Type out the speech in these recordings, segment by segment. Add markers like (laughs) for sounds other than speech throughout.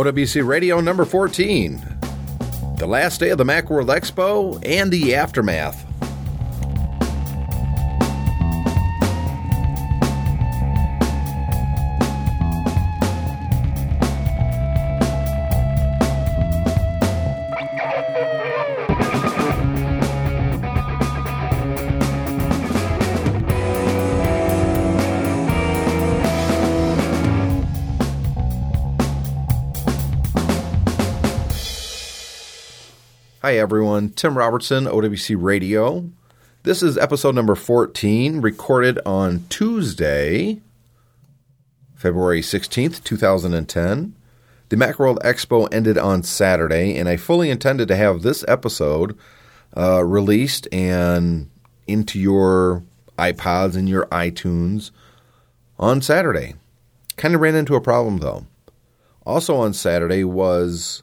OWC Radio number 14. The last day of the Macworld Expo and the aftermath. Hi, everyone. Tim Robertson, OWC Radio. This is episode number 14, recorded on Tuesday, February 16th, 2010. The Macworld Expo ended on Saturday, and I fully intended to have this episode uh, released and into your iPods and your iTunes on Saturday. Kind of ran into a problem, though. Also on Saturday was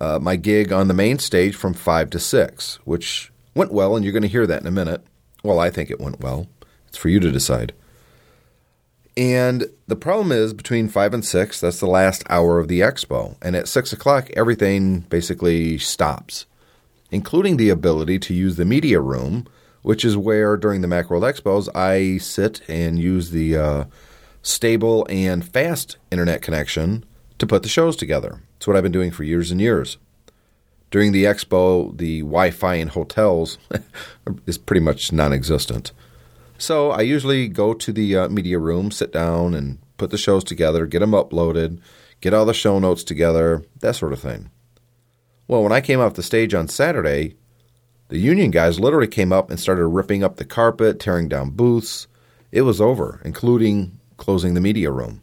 uh, my gig on the main stage from 5 to 6, which went well, and you're going to hear that in a minute. Well, I think it went well. It's for you to decide. And the problem is between 5 and 6, that's the last hour of the expo. And at 6 o'clock, everything basically stops, including the ability to use the media room, which is where during the Macworld Expos I sit and use the uh, stable and fast internet connection to put the shows together. It's what I've been doing for years and years. During the expo, the Wi Fi in hotels (laughs) is pretty much non existent. So I usually go to the uh, media room, sit down, and put the shows together, get them uploaded, get all the show notes together, that sort of thing. Well, when I came off the stage on Saturday, the union guys literally came up and started ripping up the carpet, tearing down booths. It was over, including closing the media room.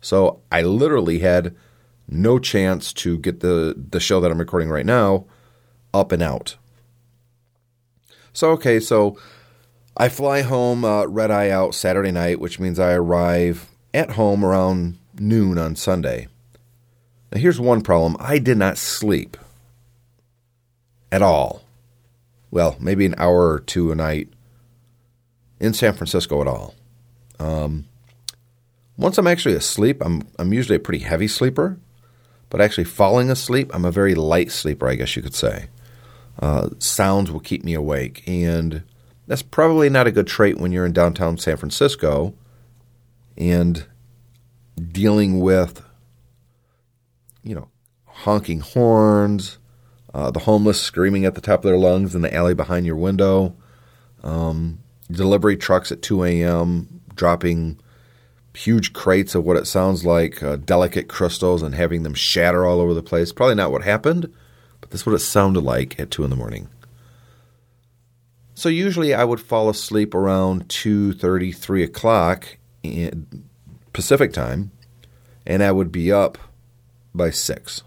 So I literally had no chance to get the, the show that I'm recording right now up and out. So, okay, so I fly home uh, red eye out Saturday night, which means I arrive at home around noon on Sunday. Now, here's one problem I did not sleep at all. Well, maybe an hour or two a night in San Francisco at all. Um, once I'm actually asleep, I'm, I'm usually a pretty heavy sleeper. But actually, falling asleep, I'm a very light sleeper, I guess you could say. Uh, sounds will keep me awake. And that's probably not a good trait when you're in downtown San Francisco and dealing with, you know, honking horns, uh, the homeless screaming at the top of their lungs in the alley behind your window, um, delivery trucks at 2 a.m. dropping huge crates of what it sounds like uh, delicate crystals and having them shatter all over the place. Probably not what happened, but that's what it sounded like at 2 in the morning. So usually I would fall asleep around 2.30, 3 o'clock Pacific time, and I would be up by 6.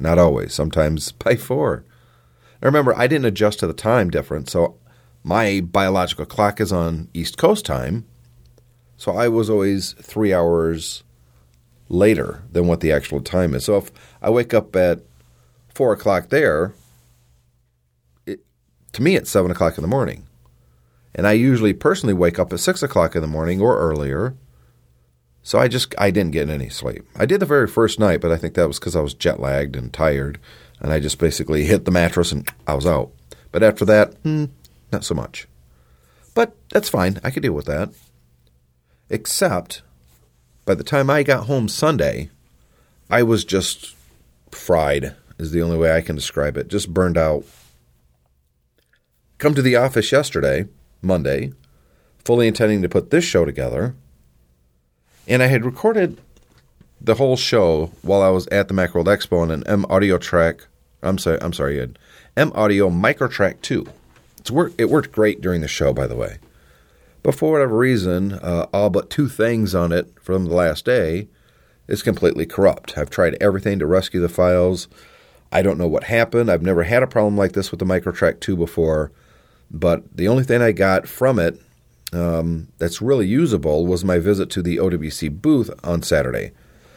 Not always, sometimes (laughs) by 4. Now remember, I didn't adjust to the time difference, so my biological clock is on East Coast time, so I was always three hours later than what the actual time is. So if I wake up at four o'clock there, it, to me it's seven o'clock in the morning. And I usually personally wake up at six o'clock in the morning or earlier. So I just I didn't get any sleep. I did the very first night, but I think that was because I was jet lagged and tired, and I just basically hit the mattress and I was out. But after that, hmm, not so much. But that's fine. I could deal with that. Except by the time I got home Sunday, I was just fried, is the only way I can describe it. Just burned out. Come to the office yesterday, Monday, fully intending to put this show together. And I had recorded the whole show while I was at the Macworld Expo on an M Audio track. I'm sorry, I'm sorry, M Audio Microtrack 2. It's work, it worked great during the show, by the way. But for whatever reason, uh, all but two things on it from the last day is completely corrupt. I've tried everything to rescue the files. I don't know what happened. I've never had a problem like this with the Microtrack 2 before, but the only thing I got from it um, that's really usable was my visit to the OWC booth on Saturday.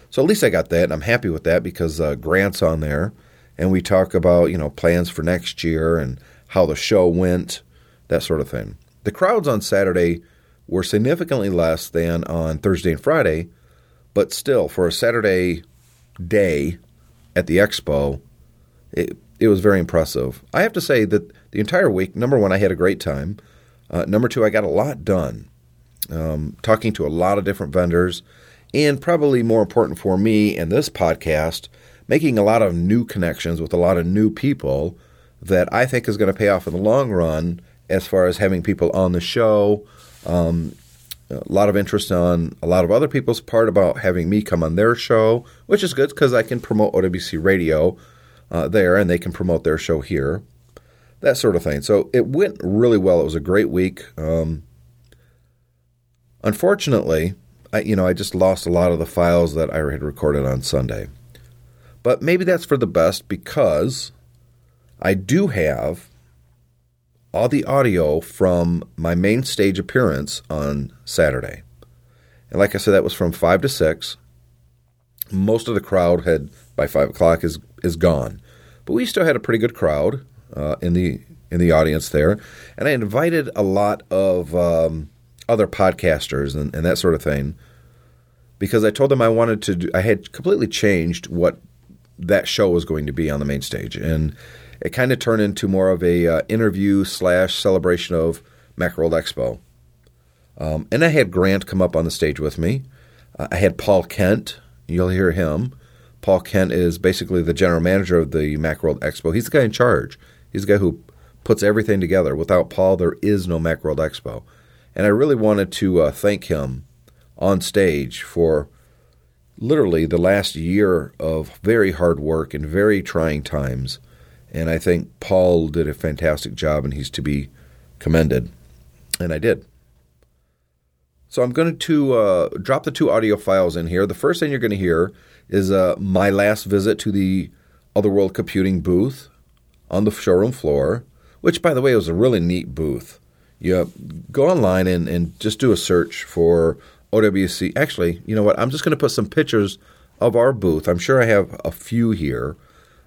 So at least I got that, and I'm happy with that because uh, Grant's on there, and we talk about you know plans for next year and how the show went, that sort of thing. The crowds on Saturday were significantly less than on Thursday and Friday, but still, for a Saturday day at the expo, it, it was very impressive. I have to say that the entire week, number one, I had a great time. Uh, number two, I got a lot done, um, talking to a lot of different vendors, and probably more important for me and this podcast, making a lot of new connections with a lot of new people that I think is going to pay off in the long run as far as having people on the show. Um, a lot of interest on a lot of other people's part about having me come on their show, which is good because I can promote OWC Radio uh, there and they can promote their show here, that sort of thing. So it went really well. It was a great week. Um, unfortunately, I, you know, I just lost a lot of the files that I had recorded on Sunday. But maybe that's for the best because I do have all the audio from my main stage appearance on Saturday. And like I said, that was from 5 to 6. Most of the crowd had, by 5 o'clock, is, is gone. But we still had a pretty good crowd uh, in the in the audience there. And I invited a lot of um, other podcasters and, and that sort of thing because I told them I wanted to do, I had completely changed what that show was going to be on the main stage. And it kind of turned into more of a uh, interview slash celebration of Macworld Expo. Um, and I had Grant come up on the stage with me. Uh, I had Paul Kent. You'll hear him. Paul Kent is basically the general manager of the Macworld Expo. He's the guy in charge. He's the guy who puts everything together. Without Paul, there is no Macworld Expo. And I really wanted to uh, thank him on stage for literally the last year of very hard work and very trying times. And I think Paul did a fantastic job, and he's to be commended. And I did. So I'm going to uh, drop the two audio files in here. The first thing you're going to hear is uh, my last visit to the Otherworld Computing booth on the showroom floor, which, by the way, was a really neat booth. You go online and, and just do a search for OWC. Actually, you know what? I'm just going to put some pictures of our booth. I'm sure I have a few here.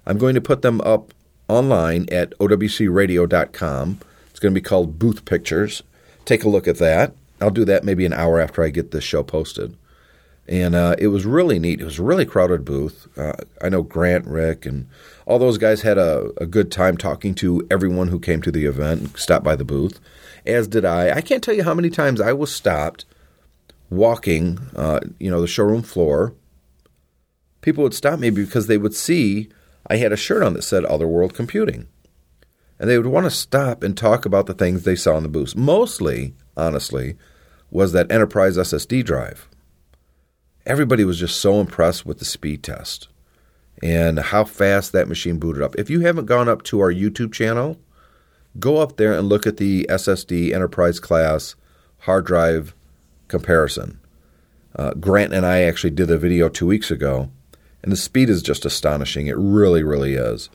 I'm going to put them up online at owcradio.com. It's going to be called Booth Pictures. Take a look at that. I'll do that maybe an hour after I get this show posted. And uh, it was really neat. It was a really crowded booth. Uh, I know Grant, Rick, and all those guys had a, a good time talking to everyone who came to the event and stopped by the booth, as did I. I can't tell you how many times I was stopped walking, uh, you know, the showroom floor. People would stop me because they would see I had a shirt on that said Otherworld Computing. And they would want to stop and talk about the things they saw in the booth. Mostly, honestly, was that enterprise SSD drive. Everybody was just so impressed with the speed test and how fast that machine booted up. If you haven't gone up to our YouTube channel, go up there and look at the SSD enterprise class hard drive comparison. Uh, Grant and I actually did a video two weeks ago and the speed is just astonishing. It really, really is.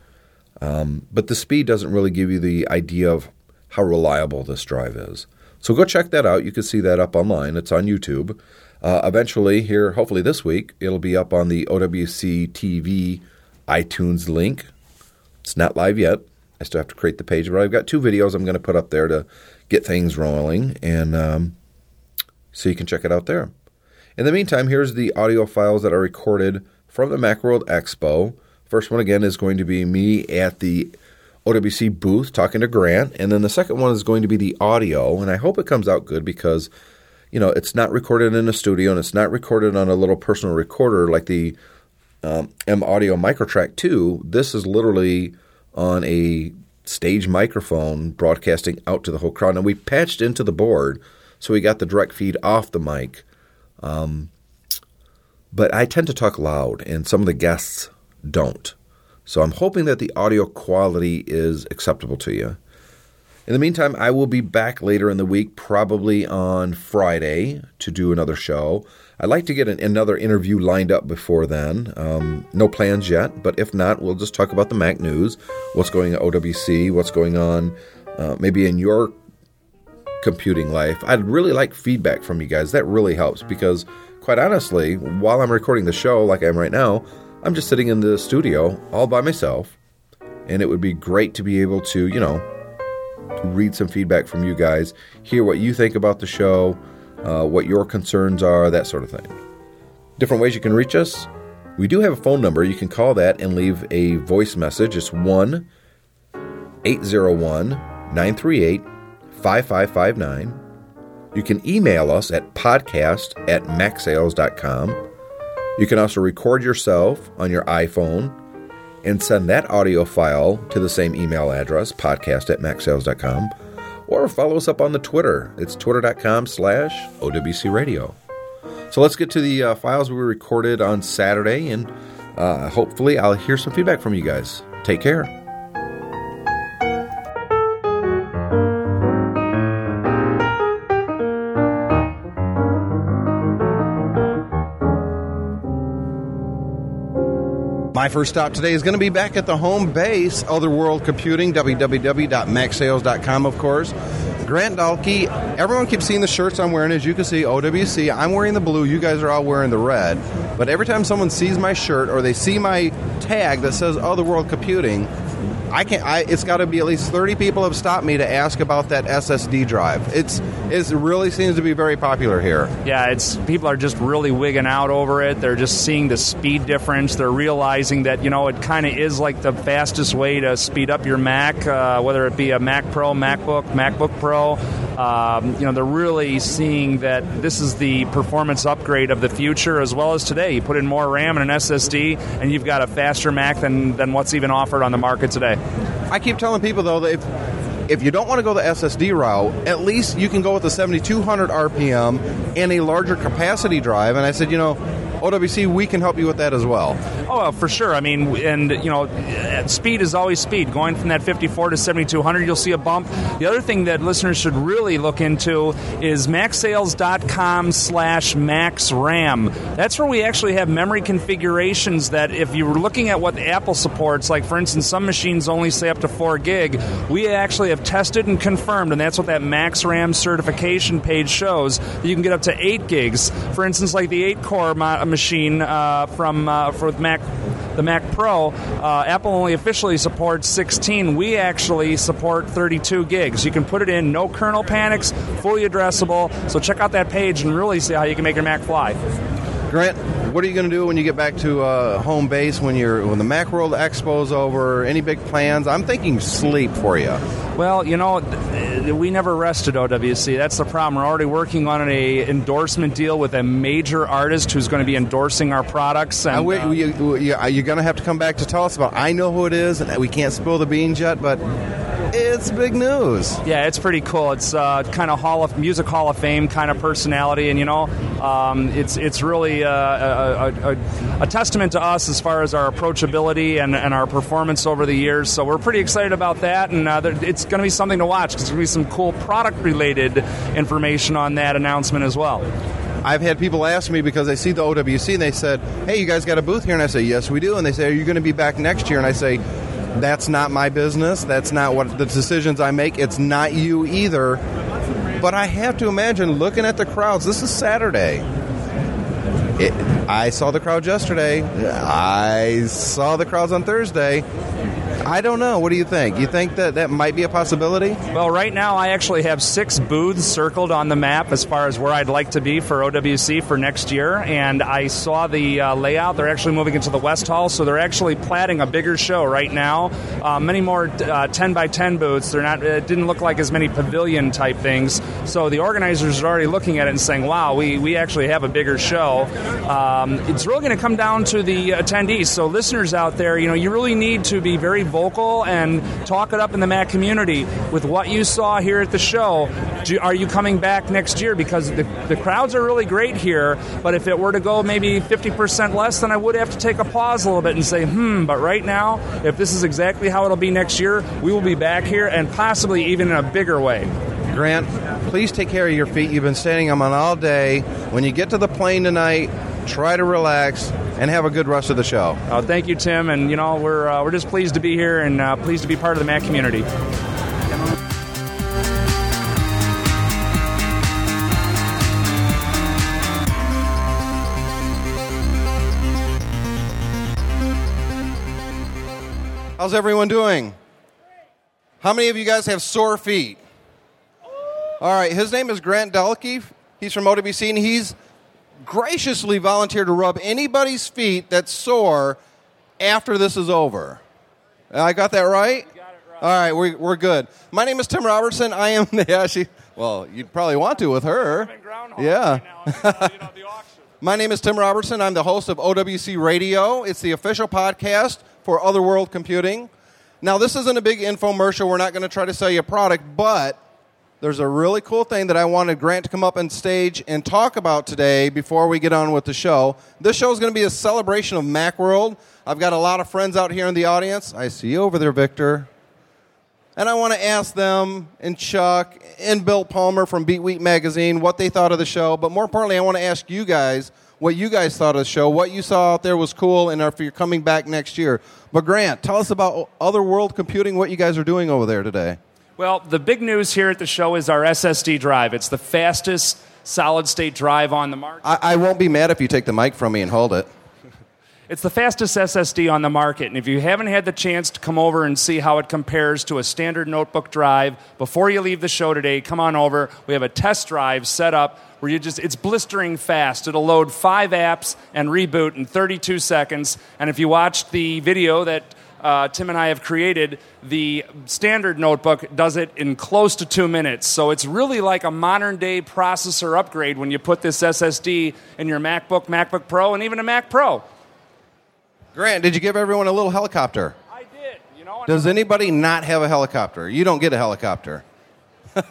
Um, but the speed doesn't really give you the idea of how reliable this drive is. So go check that out. You can see that up online. It's on YouTube. Uh, eventually, here, hopefully this week, it'll be up on the OWC TV iTunes link. It's not live yet. I still have to create the page, but I've got two videos I'm going to put up there to get things rolling, and um, so you can check it out there. In the meantime, here's the audio files that are recorded from the Macworld Expo. First one again is going to be me at the OWC booth talking to Grant, and then the second one is going to be the audio, and I hope it comes out good because you know it's not recorded in a studio and it's not recorded on a little personal recorder like the um, M Audio Microtrack 2. This is literally on a stage microphone broadcasting out to the whole crowd. And we patched into the board, so we got the direct feed off the mic. Um, but I tend to talk loud, and some of the guests don't. So I'm hoping that the audio quality is acceptable to you. In the meantime, I will be back later in the week, probably on Friday, to do another show. I'd like to get an, another interview lined up before then. Um, no plans yet, but if not, we'll just talk about the Mac news, what's going on at OWC, what's going on uh, maybe in your computing life. I'd really like feedback from you guys. That really helps because quite honestly, while I'm recording the show like I am right now, I'm just sitting in the studio all by myself. And it would be great to be able to, you know, read some feedback from you guys, hear what you think about the show, uh, what your concerns are, that sort of thing. Different ways you can reach us We do have a phone number. You can call that and leave a voice message. It's 1 801 938 5559. You can email us at podcast at macsales.com. You can also record yourself on your iPhone and send that audio file to the same email address, podcast at macsales.com, or follow us up on the Twitter. It's twitter.com slash OWC radio. So let's get to the uh, files we recorded on Saturday, and uh, hopefully I'll hear some feedback from you guys. Take care. My first stop today is going to be back at the home base, Otherworld Computing, www.macsales.com, of course. Grant Dahlke, everyone keeps seeing the shirts I'm wearing. As you can see, OWC. I'm wearing the blue. You guys are all wearing the red. But every time someone sees my shirt or they see my tag that says Otherworld Computing, I can't. I, it's got to be at least thirty people have stopped me to ask about that SSD drive. It's it really seems to be very popular here. Yeah, it's people are just really wigging out over it. They're just seeing the speed difference. They're realizing that you know it kind of is like the fastest way to speed up your Mac, uh, whether it be a Mac Pro, MacBook, MacBook Pro. Um, you know, they're really seeing that this is the performance upgrade of the future as well as today. You put in more RAM and an SSD, and you've got a faster Mac than than what's even offered on the market today. I keep telling people though that if if you don't want to go the SSD route, at least you can go with the 7200 RPM and a larger capacity drive. And I said, you know, OWC, we can help you with that as well. Oh, for sure. I mean, and you know, speed is always speed. Going from that 54 to 7200, you'll see a bump. The other thing that listeners should really look into is macsales.com slash maxram. That's where we actually have memory configurations that if you were looking at what Apple supports, like for instance, some machines only say up to 4 gig, we actually have tested and confirmed, and that's what that MaxRam certification page shows, that you can get up to 8 gigs. For instance, like the 8 core machine uh, from uh, for Mac, the Mac Pro, uh, Apple only officially supports 16. We actually support 32 gigs. You can put it in, no kernel panics, fully addressable. So check out that page and really see how you can make your Mac fly. Grant, what are you going to do when you get back to uh, home base when you're when the MacWorld Expo's over? Any big plans? I'm thinking sleep for you. Well, you know, we never rested OWC. That's the problem. We're already working on a endorsement deal with a major artist who's going to be endorsing our products. And, uh, you, you, you're going to have to come back to tell us about. I know who it is, and we can't spill the beans yet, but it's big news. Yeah, it's pretty cool. It's uh, kind of hall of music hall of fame kind of personality, and you know, um, it's it's really uh, a, a, a, testament to us as far as our approachability and, and, our performance over the years. So we're pretty excited about that, and uh, it's going to be something to watch because there's going to be some cool product related information on that announcement as well. I've had people ask me because they see the OWC and they said, "Hey, you guys got a booth here?" And I say, "Yes, we do." And they say, "Are you going to be back next year?" And I say, that's not my business. That's not what the decisions I make. It's not you either. But I have to imagine looking at the crowds. This is Saturday. It, I saw the crowds yesterday. I saw the crowds on Thursday. I don't know. What do you think? You think that that might be a possibility? Well, right now I actually have six booths circled on the map as far as where I'd like to be for OWC for next year. And I saw the uh, layout. They're actually moving into the West Hall, so they're actually planning a bigger show right now. Uh, many more uh, 10 by 10 booths. They're not. It didn't look like as many pavilion type things. So the organizers are already looking at it and saying, "Wow, we we actually have a bigger show." Um, it's really going to come down to the attendees. So listeners out there, you know, you really need to be very vocal and talk it up in the Mac community with what you saw here at the show. Do, are you coming back next year? Because the, the crowds are really great here, but if it were to go maybe 50% less, then I would have to take a pause a little bit and say, hmm, but right now, if this is exactly how it'll be next year, we will be back here and possibly even in a bigger way. Grant, please take care of your feet. You've been standing on them all day. When you get to the plane tonight, try to relax and have a good rest of the show. Uh, thank you, Tim. And you know we're uh, we're just pleased to be here and uh, pleased to be part of the Mac community. How's everyone doing? How many of you guys have sore feet? All right, his name is Grant Dahlke. He's from OWC, and he's graciously volunteer to rub anybody's feet that's sore after this is over. I got that right? All right, we're, we're good. My name is Tim Robertson. I am the (laughs) yeah, she, well, you'd probably want to with her. Yeah. (laughs) My name is Tim Robertson. I'm the host of OWC Radio. It's the official podcast for Otherworld Computing. Now, this isn't a big infomercial. We're not going to try to sell you a product, but there's a really cool thing that I wanted Grant to come up on stage and talk about today before we get on with the show. This show is going to be a celebration of Macworld. I've got a lot of friends out here in the audience. I see you over there, Victor. And I want to ask them and Chuck and Bill Palmer from Beat Week Magazine what they thought of the show. But more importantly, I want to ask you guys what you guys thought of the show, what you saw out there was cool, and if you're coming back next year. But Grant, tell us about Otherworld Computing, what you guys are doing over there today. Well, the big news here at the show is our SSD drive. It's the fastest solid state drive on the market. I, I won't be mad if you take the mic from me and hold it. (laughs) It's the fastest SSD on the market, and if you haven't had the chance to come over and see how it compares to a standard notebook drive before you leave the show today, come on over. We have a test drive set up where you just it's blistering fast. It'll load 5 apps and reboot in 32 seconds. And if you watched the video that uh, Tim and I have created, the standard notebook does it in close to two minutes. So it's really like a modern day processor upgrade when you put this SSD in your MacBook, MacBook Pro, and even a Mac Pro. Grant, did you give everyone a little helicopter? I did. You know. Does anybody not have a helicopter? You don't get a helicopter. (laughs)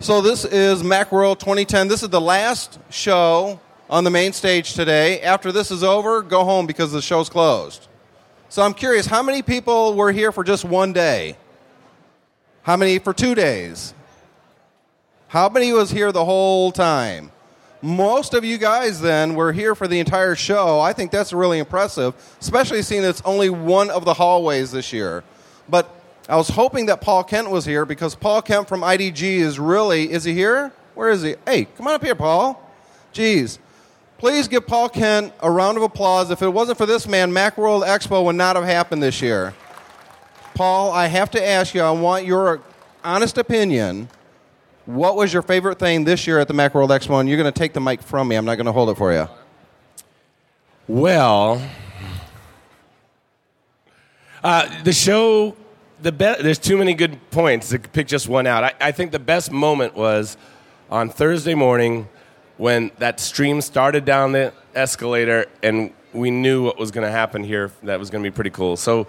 so this is Macworld 2010. This is the last show on the main stage today. After this is over, go home because the show's closed. So I'm curious, how many people were here for just one day? How many for two days? How many was here the whole time? most of you guys then were here for the entire show. I think that's really impressive, especially seeing it's only one of the hallways this year. But I was hoping that Paul Kent was here because Paul Kent from IDG is really is he here? Where is he? Hey, come on up here, Paul. Jeez. Please give Paul Kent a round of applause. If it wasn't for this man, Macworld Expo would not have happened this year. Paul, I have to ask you, I want your honest opinion what was your favorite thing this year at the Macworld Expo? And you're going to take the mic from me. I'm not going to hold it for you. Well, uh, the show, the be- there's too many good points to pick just one out. I, I think the best moment was on Thursday morning when that stream started down the escalator and we knew what was going to happen here. That was going to be pretty cool. So,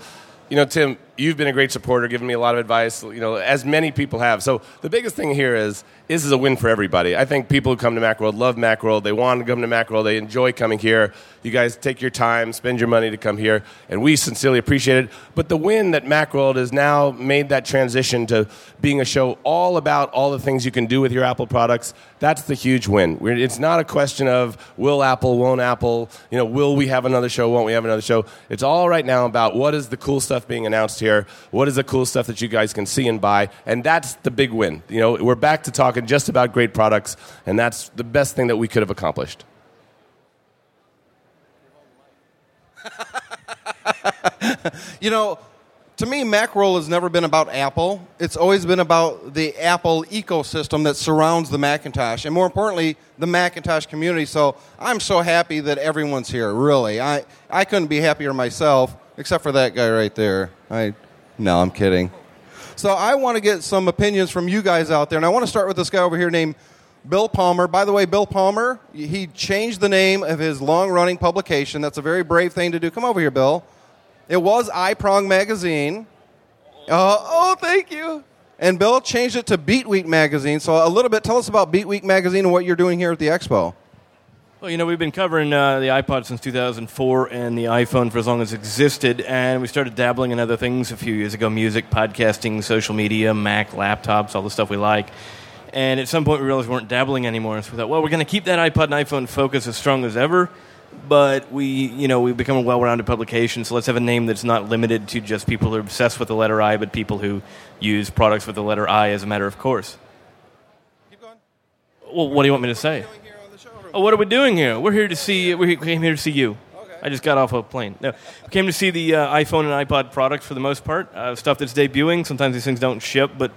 you know, Tim, you've been a great supporter, giving me a lot of advice, you know, as many people have. So the biggest thing here is this is a win for everybody. I think people who come to Macworld love Macworld. They want to come to Macworld. They enjoy coming here. You guys take your time, spend your money to come here, and we sincerely appreciate it. But the win that Macworld has now made that transition to being a show all about all the things you can do with your Apple products, that's the huge win. It's not a question of will Apple, won't Apple, you know, will we have another show, won't we have another show. It's all right now about what is the cool stuff being announced here, what is the cool stuff that you guys can see and buy, and that's the big win. You know, we're back to talking just about great products, and that's the best thing that we could have accomplished. (laughs) you know, to me, Macworld has never been about Apple. It's always been about the Apple ecosystem that surrounds the Macintosh, and more importantly, the Macintosh community. So I'm so happy that everyone's here. Really, I I couldn't be happier myself, except for that guy right there. I no, I'm kidding. So I want to get some opinions from you guys out there, and I want to start with this guy over here named Bill Palmer. By the way, Bill Palmer, he changed the name of his long-running publication. That's a very brave thing to do. Come over here, Bill. It was iProng Magazine. Uh, oh, thank you. And Bill changed it to Beat Week Magazine. So a little bit, tell us about Beat Week Magazine and what you're doing here at the expo. Well, you know, we've been covering uh, the iPod since 2004 and the iPhone for as long as it existed, and we started dabbling in other things a few years ago music, podcasting, social media, Mac, laptops, all the stuff we like. And at some point, we realized we weren't dabbling anymore, so we thought, well, we're going to keep that iPod and iPhone focus as strong as ever, but we, you know, we've become a well-rounded publication, so let's have a name that's not limited to just people who are obsessed with the letter I, but people who use products with the letter I as a matter of course. Keep going. Well, what do you want me to say? Oh, what are we doing here? We're here to see. We came here to see you. Okay. I just got off a plane. No, we came to see the uh, iPhone and iPod products for the most part. Uh, stuff that's debuting. Sometimes these things don't ship, but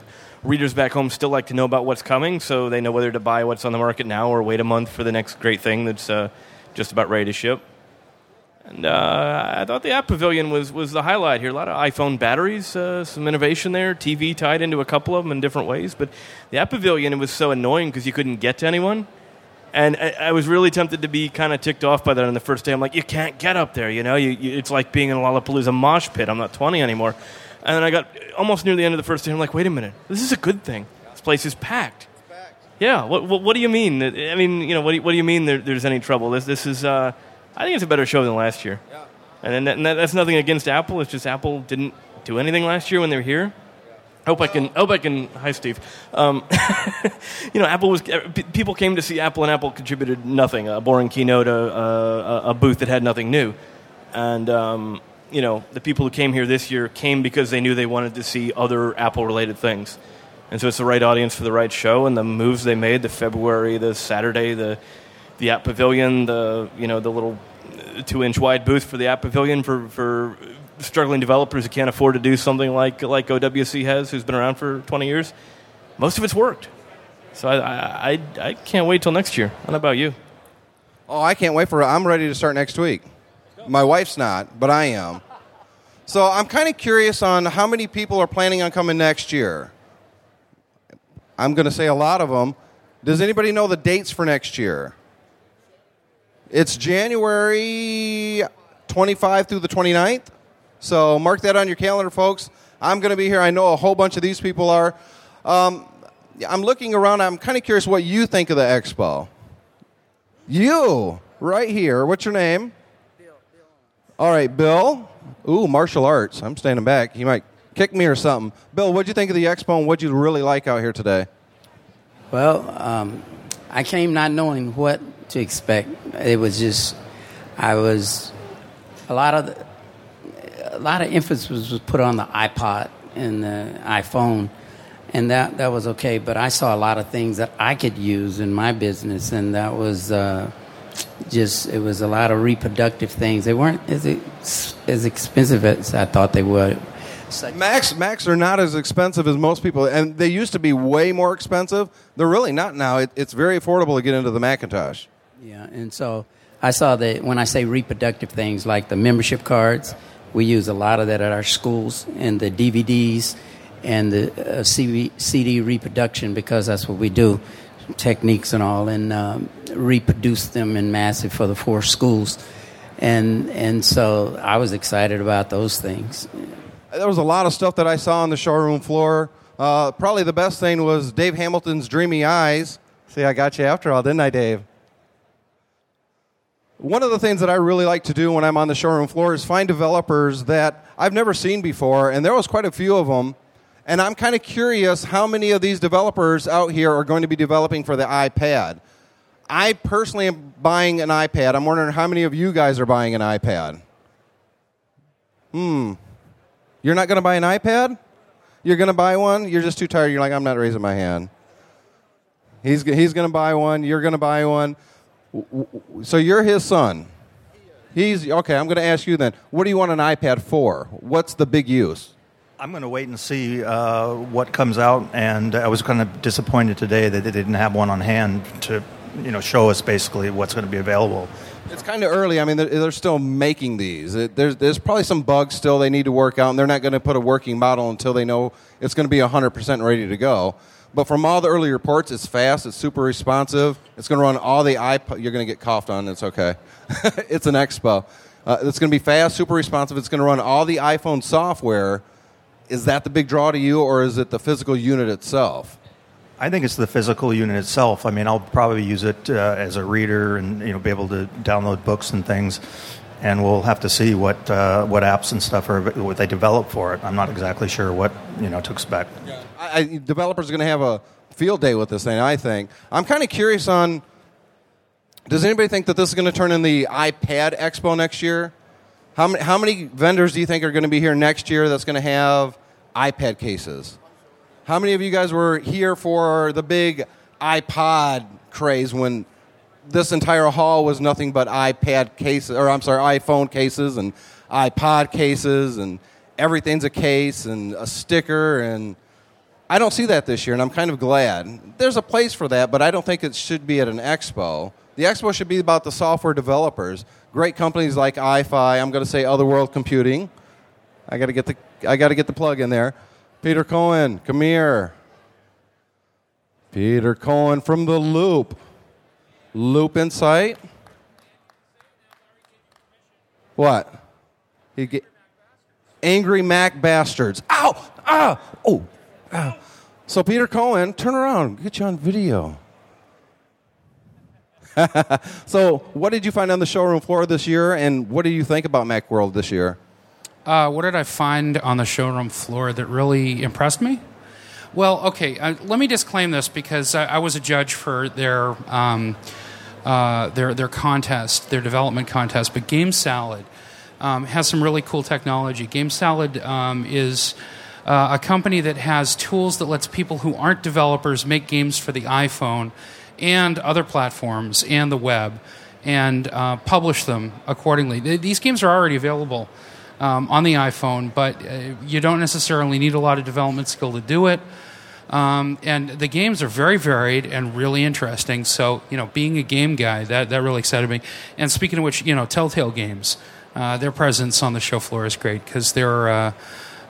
readers back home still like to know about what's coming, so they know whether to buy what's on the market now or wait a month for the next great thing that's uh, just about ready to ship. And uh, I thought the App Pavilion was, was the highlight here. A lot of iPhone batteries, uh, some innovation there. TV tied into a couple of them in different ways. But the App Pavilion, it was so annoying because you couldn't get to anyone. And I, I, was really tempted to be kind of ticked off by that on the first day. I'm like, you can't get up there, you know? You, you, it's like being in a Lollapalooza mosh pit. I'm not 20 anymore. And then I got almost near the end of the first day. I'm like, wait a minute. This is a good thing. This place is packed. Yeah. What, what, what do you mean? I mean, you know, what do you, what do you mean there, there's any trouble? This, this is, uh, I think it's a better show than last year. Yeah. And, that, and that, that's nothing against Apple. It's just Apple didn't do anything last year when they were here. Hope I can. Hope I can. Hi, Steve. Um, (laughs) you know, Apple was. People came to see Apple, and Apple contributed nothing. A boring keynote, a, a, a booth that had nothing new, and um, you know, the people who came here this year came because they knew they wanted to see other Apple-related things, and so it's the right audience for the right show. And the moves they made, the February, the Saturday, the the App Pavilion, the you know the little two-inch wide booth for the App Pavilion for for struggling developers who can't afford to do something like like OWC has, who's been around for 20 years, most of it's worked. So I, I, I can't wait till next year. What about you? Oh, I can't wait for it. I'm ready to start next week. My wife's not, but I am. So I'm kind of curious on how many people are planning on coming next year. I'm going to say a lot of them. Does anybody know the dates for next year? It's January 25 through the 29th. So mark that on your calendar, folks. I'm going to be here. I know a whole bunch of these people are. Um, I'm looking around. I'm kind of curious what you think of the expo. You, right here. What's your name? All right, Bill. Ooh, martial arts. I'm standing back. He might kick me or something. Bill, what'd you think of the expo and what'd you really like out here today? Well, um, I came not knowing what to expect. It was just, I was, a lot of, the, a lot of emphasis was put on the iPod and the iPhone, and that that was okay. But I saw a lot of things that I could use in my business, and that was uh, just it was a lot of reproductive things. They weren't as as expensive as I thought they would. Macs Macs are not as expensive as most people, and they used to be way more expensive. They're really not now. It, it's very affordable to get into the Macintosh. Yeah, and so I saw that when I say reproductive things like the membership cards we use a lot of that at our schools and the DVDs and the uh, CD, CD, reproduction because that's what we do, techniques and all, and um, reproduce them in massive for the four schools. And, and so I was excited about those things. There was a lot of stuff that I saw on the showroom floor. Uh, probably the best thing was Dave Hamilton's Dreamy Eyes. See, I got you after all, didn't I, Dave? One of the things that I really like to do when I'm on the showroom floor is find developers that I've never seen before, and there was quite a few of them. And I'm kind of curious how many of these developers out here are going to be developing for the iPad. I personally am buying an iPad. I'm wondering how many of you guys are buying an iPad. Hmm. You're not going to buy an iPad? You're going to buy one? You're just too tired. You're like, I'm not raising my hand. He's, he's going to buy one. You're going to buy one. So you're his son. He's okay. I'm going to ask you then. What do you want an iPad for? What's the big use? I'm going to wait and see uh, what comes out. And I was kind of disappointed today that they didn't have one on hand to, you know, show us basically what's going to be available. It's kind of early. I mean, they're, they're still making these. It, there's, there's probably some bugs still they need to work out, and they're not going to put a working model until they know it's going to be 100% ready to go. But from all the early reports, it's fast, it's super responsive. It's going to run all the iPod. You're going to get coughed on. It's okay. (laughs) it's an Expo. Uh, it's going to be fast, super responsive. It's going to run all the iPhone software. Is that the big draw to you, or is it the physical unit itself? I think it's the physical unit itself. I mean, I'll probably use it uh, as a reader and you know be able to download books and things. And we'll have to see what uh, what apps and stuff are what they develop for it. I'm not exactly sure what you know to expect. Yeah. I, developers are going to have a field day with this thing. I think. I'm kind of curious on. Does anybody think that this is going to turn in the iPad Expo next year? How many, how many vendors do you think are going to be here next year that's going to have iPad cases? How many of you guys were here for the big iPod craze when this entire hall was nothing but iPad cases, or I'm sorry, iPhone cases and iPod cases, and everything's a case and a sticker and I don't see that this year, and I'm kind of glad. There's a place for that, but I don't think it should be at an expo. The expo should be about the software developers. Great companies like iFi. I'm going to say Otherworld Computing. I got to get the I got to get the plug in there. Peter Cohen, come here. Peter Cohen from the Loop. Loop Insight. What? He get angry Mac bastards. Ow! Ah! Oh! Ah. So Peter Cohen, turn around, get you on video. (laughs) so, what did you find on the showroom floor this year, and what do you think about Macworld this year? Uh, what did I find on the showroom floor that really impressed me? Well, okay, uh, let me disclaim this because I, I was a judge for their um, uh, their their contest, their development contest. But Game Salad um, has some really cool technology. Game Salad um, is uh, a company that has tools that lets people who aren't developers make games for the iPhone and other platforms and the web and uh, publish them accordingly. Th- These games are already available um, on the iPhone, but uh, you don't necessarily need a lot of development skill to do it. Um, and the games are very varied and really interesting. So, you know, being a game guy, that, that really excited me. And speaking of which, you know, Telltale Games, uh, their presence on the show floor is great because they're, uh,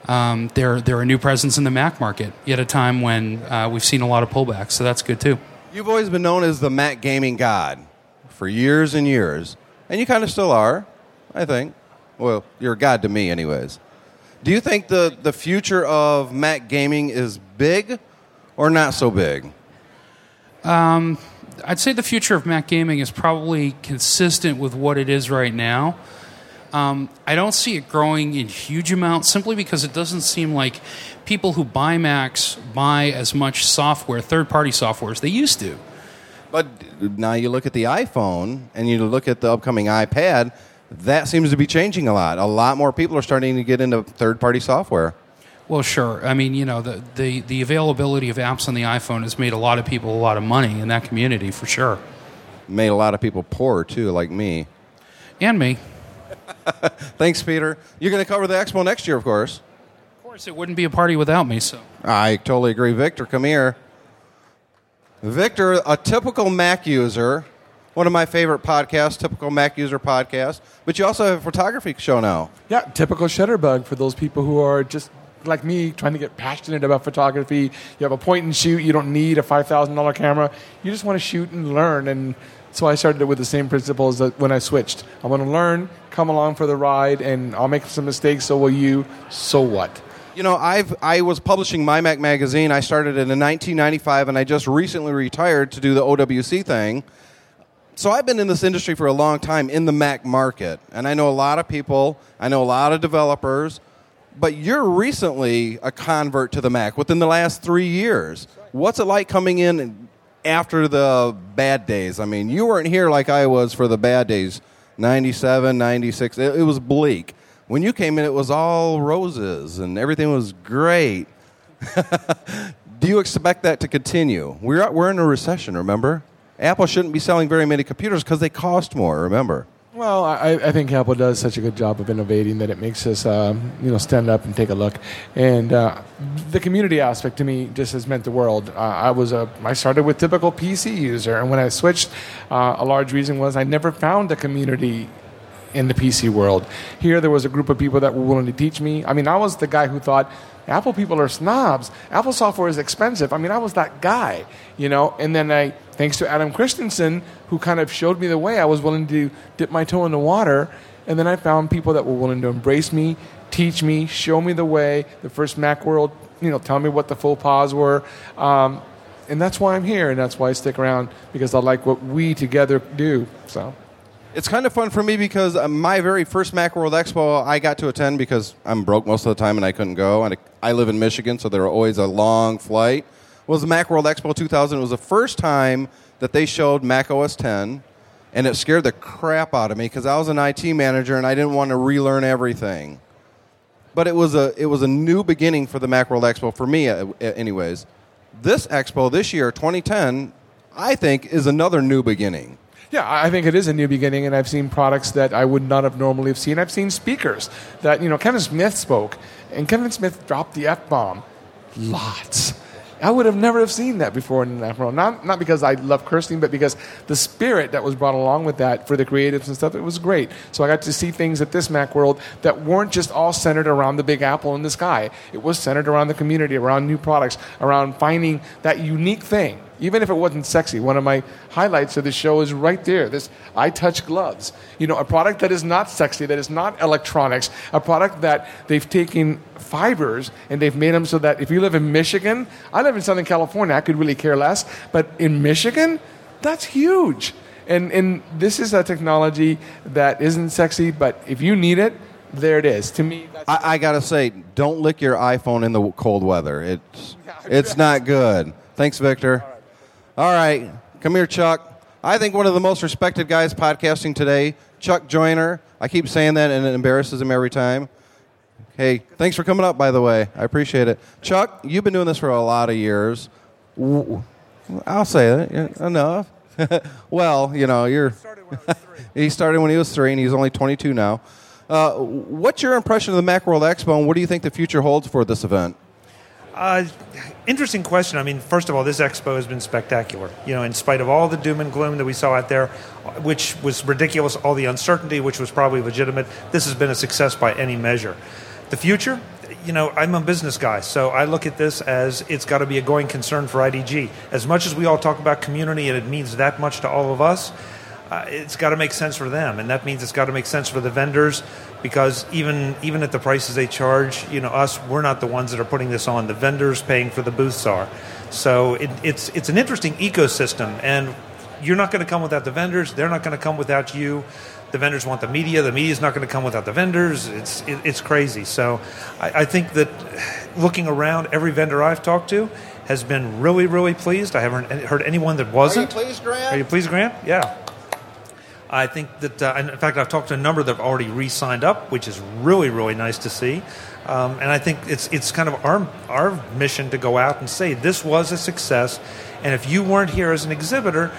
um, they're, they're a new presence in the Mac market at a time when uh, we've seen a lot of pullbacks. So that's good too. You've always been known as the Mac gaming god for years and years, and you kind of still are, I think. Well, you're a god to me, anyways. Do you think the, the future of Mac gaming is big or not so big? I'd say the future of Mac gaming is probably consistent with what it is right now. Um, I don't see it growing in huge amounts simply because it doesn't seem like people who buy Macs buy as much software, third party software, as they used to. But now you look at the iPhone and you look at the upcoming iPad, that seems to be changing a lot. A lot more people are starting to get into third party software. Well, sure. I mean, you know, the, the, the availability of apps on the iPhone has made a lot of people a lot of money in that community for sure. Made a lot of people poor, too, like me. And me. (laughs) Thanks, Peter. You're going to cover the expo next year, of course. Of course, it wouldn't be a party without me, so. I totally agree. Victor, come here. Victor, a typical Mac user, one of my favorite podcasts, typical Mac user podcast, but you also have a photography show now. Yeah, typical Shutterbug for those people who are just like me trying to get passionate about photography. You have a point and shoot, you don't need a $5,000 camera. You just want to shoot and learn. And so I started it with the same principles that when I switched. I want to learn, come along for the ride, and I'll make some mistakes, so will you. So what? You know, I've I was publishing My Mac magazine. I started it in 1995, and I just recently retired to do the OWC thing. So I've been in this industry for a long time in the Mac market, and I know a lot of people. I know a lot of developers, but you're recently a convert to the Mac within the last three years. What's it like coming in after the bad days? I mean, you weren't here like I was for the bad days, 97, 96. It, it was bleak. When you came in, it was all roses and everything was great. (laughs) Do you expect that to continue? We're, we're in a recession, remember? Apple shouldn't be selling very many computers because they cost more, remember? Well, I, I think Apple does such a good job of innovating that it makes us, um, you know, stand up and take a look. And uh, the community aspect to me just has meant the world. Uh, I was a, I started with typical PC user, and when I switched, uh, a large reason was I never found a community in the PC world. Here, there was a group of people that were willing to teach me. I mean, I was the guy who thought Apple people are snobs. Apple software is expensive. I mean, I was that guy, you know. And then I, thanks to Adam Christianson, who kind of showed me the way, I was willing to dip my toe in the water. And then I found people that were willing to embrace me, teach me, show me the way. The first Mac World, you know, tell me what the faux pas were. Um, and that's why I'm here, and that's why I stick around because I like what we together do. So. It's kind of fun for me because uh, my very first Macworld Expo I got to attend because I'm broke most of the time and I couldn't go. And I live in Michigan, so there were always a long flight. Was the Macworld Expo 2000? It was the first time that they showed Mac OS 10, and it scared the crap out of me because I was an IT manager and I didn't want to relearn everything. But it was a it was a new beginning for the Macworld Expo for me, uh, anyways. This expo this year, 2010, I think is another new beginning. Yeah, I think it is a new beginning, and I've seen products that I would not have normally have seen. I've seen speakers that you know Kevin Smith spoke, and Kevin Smith dropped the f bomb, lots. I would have never have seen that before in Mac. Not not because I love cursing, but because the spirit that was brought along with that for the creatives and stuff. It was great. So I got to see things at this Mac world that weren't just all centered around the big apple in the sky. It was centered around the community, around new products, around finding that unique thing even if it wasn't sexy. One of my highlights of the show is right there. This I touch gloves. You know, a product that is not sexy, that is not electronics, a product that they've taken fibers and they've made them so that if you live in Michigan, I live in Southern California, I could really care less, but in Michigan, that's huge. And and this is a technology that isn't sexy, but if you need it, there it is. To me, that's I, I gotta say, don't lick your iPhone in the cold weather. It's (laughs) it's not good. Thanks, Victor. All right, come here, Chuck. I think one of the most respected guys podcasting today, Chuck Joiner. I keep saying that, and it embarrasses him every time. Hey, thanks for coming up, by the way. I appreciate it. Chuck, you've been doing this for a lot of years. I'll say it enough. (laughs) well, you know, you're. (laughs) he started when he was three, and he's only 22 now. Uh, what's your impression of the Macworld Expo, and what do you think the future holds for this event? Uh, interesting question. I mean, first of all, this expo has been spectacular. You know, in spite of all the doom and gloom that we saw out there, which was ridiculous, all the uncertainty, which was probably legitimate, this has been a success by any measure. The future, you know, I'm a business guy, so I look at this as it's got to be a going concern for IDG. As much as we all talk about community and it means that much to all of us, uh, it's got to make sense for them, and that means it's got to make sense for the vendors because even even at the prices they charge, you know, us we're not the ones that are putting this on. The vendors paying for the booths are. So it, it's it's an interesting ecosystem, and you're not going to come without the vendors. They're not going to come without you. The vendors want the media. The media is not going to come without the vendors. It's it, it's crazy. So I, I think that looking around, every vendor I've talked to has been really really pleased. I haven't heard anyone that wasn't. Are you pleased, Grant? Are you pleased, Grant? Yeah. I think that, uh, in fact, I've talked to a number that have already re-signed up, which is really, really nice to see. Um, and I think it's it's kind of our our mission to go out and say this was a success, and if you weren't here as an exhibitor,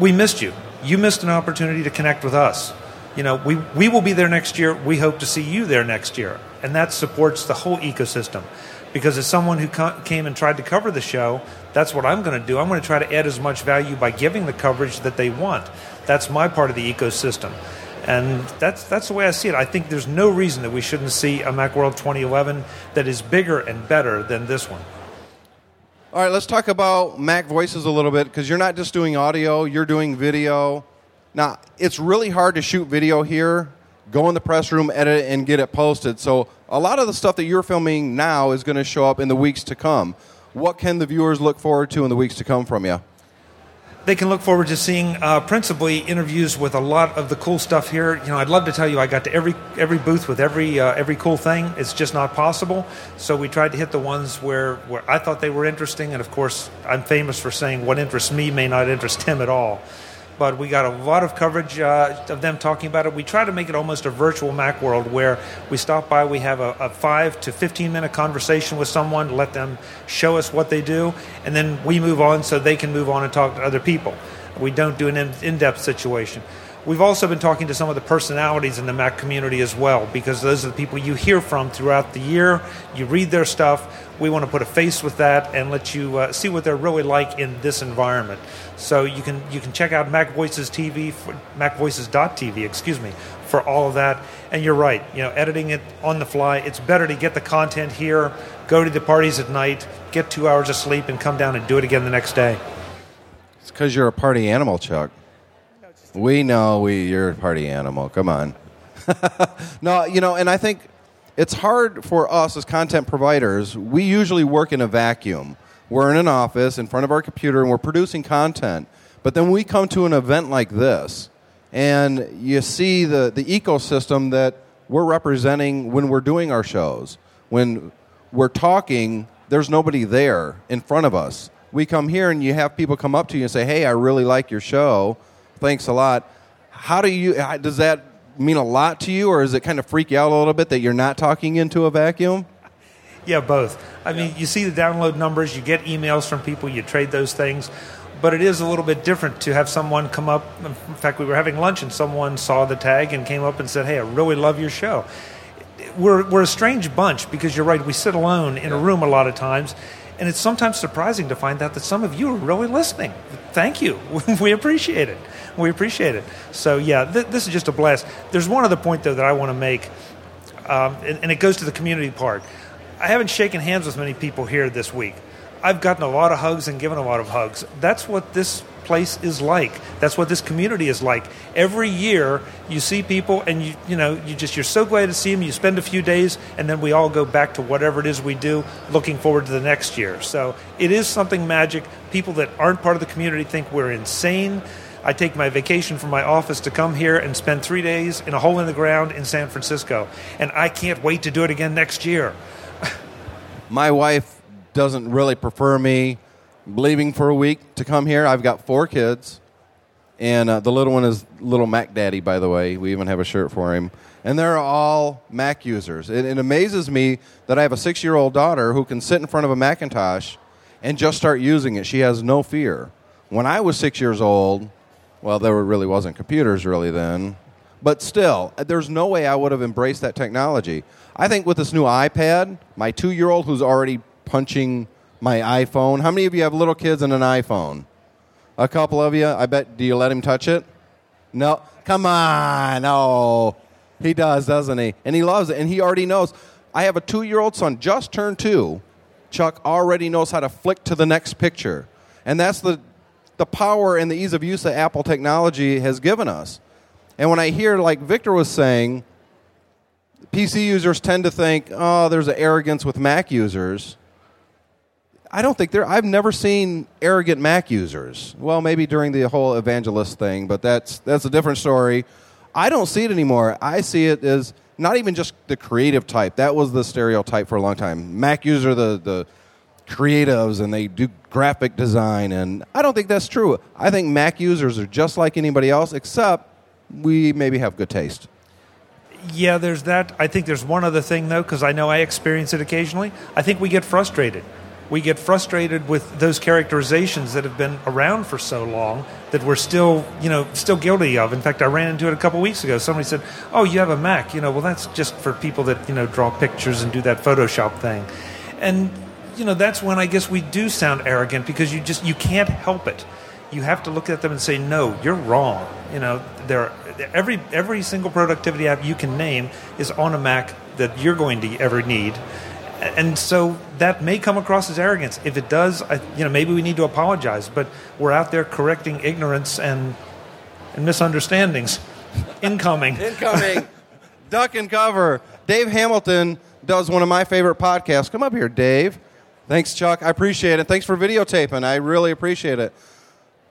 we missed you. You missed an opportunity to connect with us. You know, we we will be there next year. We hope to see you there next year, and that supports the whole ecosystem. Because as someone who co- came and tried to cover the show, that's what I'm going to do. I'm going to try to add as much value by giving the coverage that they want. That's my part of the ecosystem. And that's, that's the way I see it. I think there's no reason that we shouldn't see a Macworld 2011 that is bigger and better than this one. All right, let's talk about Mac Voices a little bit because you're not just doing audio, you're doing video. Now, it's really hard to shoot video here, go in the press room, edit it, and get it posted. So, a lot of the stuff that you're filming now is going to show up in the weeks to come. What can the viewers look forward to in the weeks to come from you? they can look forward to seeing uh, principally interviews with a lot of the cool stuff here. You know, I'd love to tell you I got to every every booth with every uh, every cool thing. It's just not possible. So we tried to hit the ones where where I thought they were interesting, and of course, I'm famous for saying what interests me may not interest him at all but we got a lot of coverage uh, of them talking about it. We try to make it almost a virtual Macworld where we stop by, we have a, a, five to 15 minute conversation with someone, let them show us what they do, and then we move on so they can move on and talk to other people. We don't do an in depth situation. We've also been talking to some of the personalities in the Mac community as well, because those are the people you hear from throughout the year. You read their stuff. We want to put a face with that and let you uh, see what they're really like in this environment. So you can you can check out Mac Voices TV, for, MacVoices.tv, excuse me, for all of that. And you're right, you know, editing it on the fly. It's better to get the content here, go to the parties at night, get two hours of sleep, and come down and do it again the next day. It's because you're a party animal, Chuck. We know we you're a party animal. Come on. (laughs) no, you know, and I think it's hard for us as content providers. We usually work in a vacuum. We're in an office in front of our computer and we're producing content. But then we come to an event like this and you see the, the ecosystem that we're representing when we're doing our shows. When we're talking, there's nobody there in front of us. We come here and you have people come up to you and say, "Hey, I really like your show." Thanks a lot. How do you, does that mean a lot to you, or does it kind of freak you out a little bit that you're not talking into a vacuum? Yeah, both. I mean, you see the download numbers, you get emails from people, you trade those things, but it is a little bit different to have someone come up. In fact, we were having lunch and someone saw the tag and came up and said, Hey, I really love your show. We're, we're a strange bunch because you're right, we sit alone in a room a lot of times And it's sometimes surprising to find out that some of you are really listening. Thank you. (laughs) we appreciate it. We appreciate it. So, yeah, th- this is just a blast. There's one other point, though, that I want to make, um, and, and it goes to the community part. I haven't shaken hands with many people here this week. I've gotten a lot of hugs and given a lot of hugs. That's what this place is like. That's what this community is like. Every year you see people and you you know, you just you're so glad to see them. You spend a few days and then we all go back to whatever it is we do, looking forward to the next year. So, it is something magic. People that aren't part of the community think we're insane. I take my vacation from my office to come here and spend 3 days in a hole in the ground in San Francisco, and I can't wait to do it again next year. (laughs) My wife doesn't really prefer me leaving for a week to come here. I've got four kids, and uh, the little one is little Mac Daddy, by the way. We even have a shirt for him. And they're all Mac users. It, it amazes me that I have a six year old daughter who can sit in front of a Macintosh and just start using it. She has no fear. When I was six years old, well, there really wasn't computers really then. But still, uh, there's no way I would have embraced that technology. I think with this new iPad, my two year old who's already punching my iPhone, how many of you have little kids and an iPhone? A couple of you? I bet. Do you let him touch it? No. Come on. Oh, he does, doesn't he? And he loves it. And he already knows. I have a two year old son, just turned two. Chuck already knows how to flick to the next picture. And that's the, the power and the ease of use that Apple technology has given us. And when I hear, like Victor was saying, PC users tend to think, oh, there's an arrogance with Mac users. I don't think there. I've never seen arrogant Mac users. Well, maybe during the whole evangelist thing, but that's that's a different story. I don't see it anymore. I see it as not even just the creative type. That was the stereotype for a long time. Mac user, the the creatives, and they do graphic design, and I don't think that's true. I think Mac users are just like anybody else, except we maybe have good taste. Yeah, there's that. I think there's one other thing, though, because I know I experience it occasionally. I think we get frustrated. We get frustrated with those characterizations that have been around for so long that we're still, you know, still guilty of. In fact, I ran into it a couple weeks ago. Somebody said, "Oh, you have a Mac." You know, well, that's just for people that you know draw pictures and do that Photoshop thing, and you know that's when I guess we do sound arrogant because you just you can't help it. You have to look at them and say, "No, you're wrong." You know, there every every single productivity app you can name is on a Mac that you're going to ever need. And so that may come across as arrogance. If it does, I, you know, maybe we need to apologize. But we're out there correcting ignorance and and misunderstandings. (laughs) Incoming. Incoming. (laughs) Duck and cover. Dave Hamilton does one of my favorite podcasts. Come up here, Dave. Thanks, Chuck. I appreciate it. Thanks for videotaping. I really appreciate it.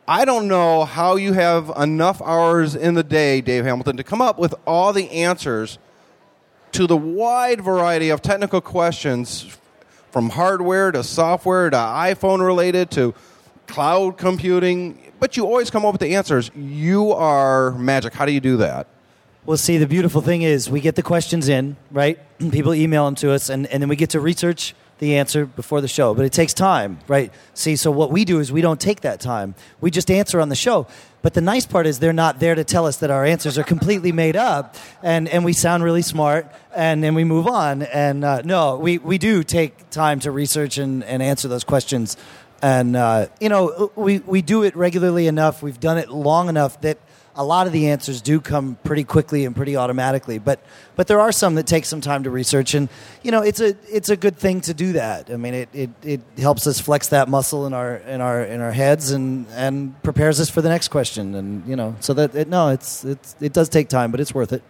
I don't know how you have enough hours in the day, Dave Hamilton, to come up with all the answers to the wide variety of technical questions from hardware to software to iPhone related to cloud computing, but you always come up with the answers. You are magic. How do you do that? Well, see, the beautiful thing is we get the questions in, right? (clears throat) People email them to us, and, and then we get to research the answer before the show. But it takes time, right? See, so what we do is we don't take that time. We just answer on the show. But the nice part is they're not there to tell us that our answers are completely made up and, and we sound really smart and then we move on. And uh, no, we, we do take time to research and, and answer those questions. And, uh, you know, we, we do it regularly enough, we've done it long enough that a lot of the answers do come pretty quickly and pretty automatically. But but there are some that take some time to research, and you know it's a it's a good thing to do that. I mean, it, it, it helps us flex that muscle in our in our in our heads and and prepares us for the next question. And you know, so that it, no, it's it's it does take time, but it's worth it.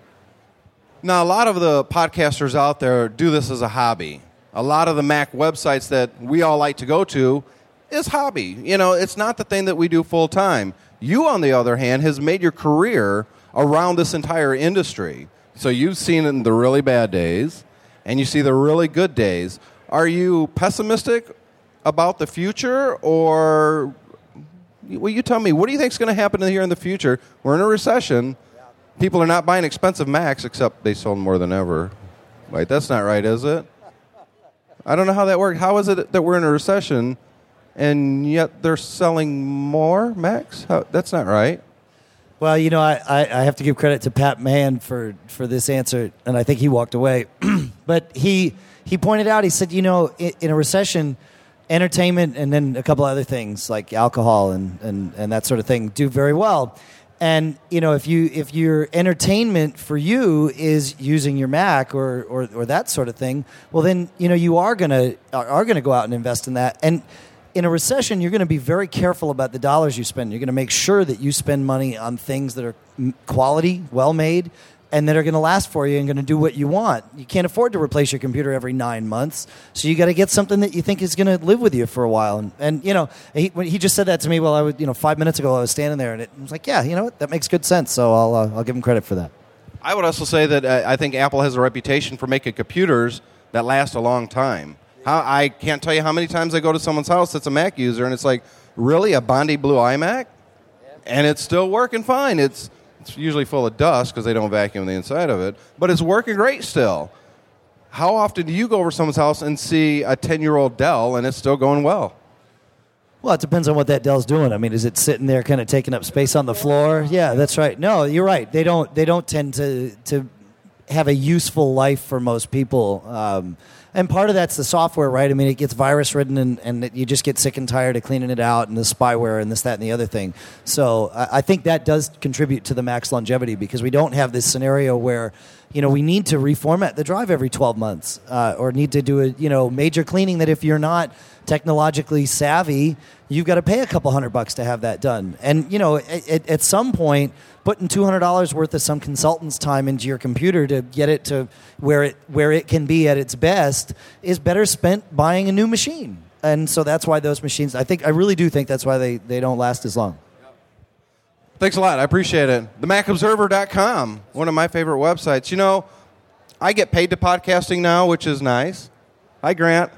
Now, a lot of the podcasters out there do this as a hobby. A lot of the Mac websites that we all like to go to is hobby. You know, it's not the thing that we do full time. You, on the other hand, has made your career around this entire industry. So you've seen the really bad days, and you see the really good days. Are you pessimistic about the future, or will you tell me. What do you think is going to happen here in the future? We're in a recession. People are not buying expensive Macs, except they sold more than ever. Right? That's not right, is it? I don't know how that works. How is it that we're in a recession and yet they're selling more Macs? How, that's not right. Well, you know, I, I, I have to give credit to Pat Mann for, for this answer, and I think he walked away. (clears throat) but he he pointed out, he said, you know, in, in a recession, entertainment and then a couple other things like alcohol and, and, and that sort of thing do very well. And you know, if you if your entertainment for you is using your Mac or, or, or that sort of thing, well then you know you are gonna are gonna go out and invest in that. And in a recession, you're going to be very careful about the dollars you spend. You're going to make sure that you spend money on things that are quality, well made, and that are going to last for you and going to do what you want. You can't afford to replace your computer every nine months, so you got to get something that you think is going to live with you for a while. And, and you know, he, he just said that to me while I was, you know, five minutes ago, I was standing there, and it was like, yeah, you know what, that makes good sense. So I'll uh, I'll give him credit for that. I would also say that uh, I think Apple has a reputation for making computers that last a long time. How, I can't tell you how many times I go to someone's house that's a Mac user, and it's like, really, a Bondi Blue iMac? And it's still working fine. It's, it's usually full of dust because they don't vacuum the inside of it, but it's working great still. How often do you go over someone's house and see a 10 year old Dell and it's still going well? Well, it depends on what that Dell's doing. I mean, is it sitting there, kind of taking up space on the floor? Yeah, that's right. No, you're right. They don't. They don't tend to to have a useful life for most people. Um, and part of that's the software, right? I mean, it gets virus ridden, and, and you just get sick and tired of cleaning it out, and the spyware, and this, that, and the other thing. So I, I think that does contribute to the max longevity because we don't have this scenario where you know we need to reformat the drive every 12 months uh, or need to do a you know major cleaning that if you're not technologically savvy you've got to pay a couple hundred bucks to have that done and you know at, at, some point putting $200 worth of some consultant's time into your computer to get it to where it where it can be at its best is better spent buying a new machine and so that's why those machines i think i really do think that's why they, they don't last as long Thanks a lot. I appreciate it. TheMacObserver.com, one of my favorite websites. You know, I get paid to podcasting now, which is nice. Hi, Grant.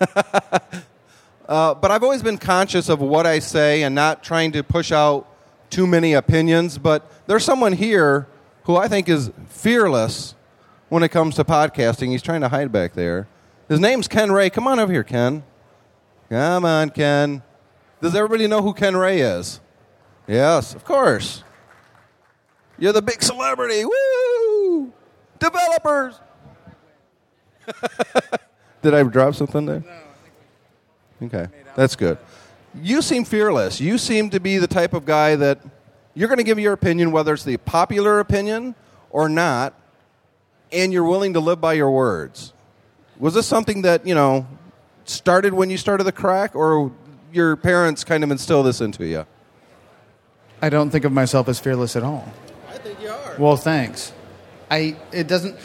(laughs) uh, but I've always been conscious of what I say and not trying to push out too many opinions. But there's someone here who I think is fearless when it comes to podcasting. He's trying to hide back there. His name's Ken Ray. Come on over here, Ken. Come on, Ken. Does everybody know who Ken Ray is? Yes, of course. You're the big celebrity. Woo! Developers. (laughs) Did I drop something there? No. Okay, that's good. You seem fearless. You seem to be the type of guy that you're going to give your opinion, whether it's the popular opinion or not, and you're willing to live by your words. Was this something that, you know, started when you started the crack, or your parents kind of instilled this into you? I don't think of myself as fearless at all. I think you are. Well, thanks. I it doesn't.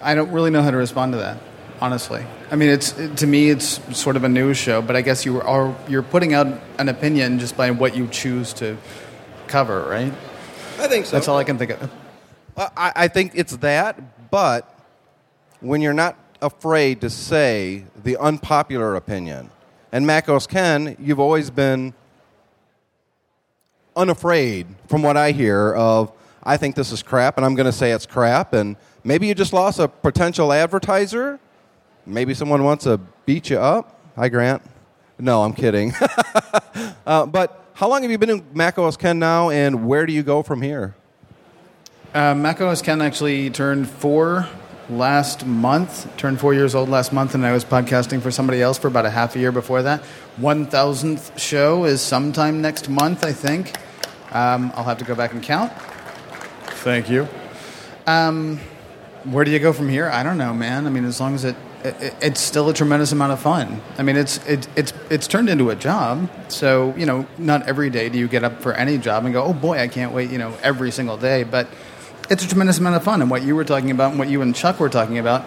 I don't really know how to respond to that. Honestly, I mean, it's to me, it's sort of a news show, but I guess you are you're putting out an opinion just by what you choose to cover, right? I think so. That's all I can think of. I, I think it's that, but when you're not afraid to say the unpopular opinion, and Mac OS Ken, you've always been unafraid, from what I hear, of I think this is crap, and I'm going to say it's crap, and maybe you just lost a potential advertiser. Maybe someone wants to beat you up. Hi, Grant. No, I'm kidding. (laughs) uh, but how long have you been in Mac OS Ken now, and where do you go from here? Uh, Mac OS Ken actually turned four last month, turned four years old last month, and I was podcasting for somebody else for about a half a year before that. 1000th show is sometime next month, I think. Um, I'll have to go back and count. Thank you. Um, where do you go from here? I don't know, man. I mean, as long as it, it it's still a tremendous amount of fun. I mean, it's it, it's it's turned into a job. So you know, not every day do you get up for any job and go, oh boy, I can't wait. You know, every single day, but it's a tremendous amount of fun. And what you were talking about, and what you and Chuck were talking about,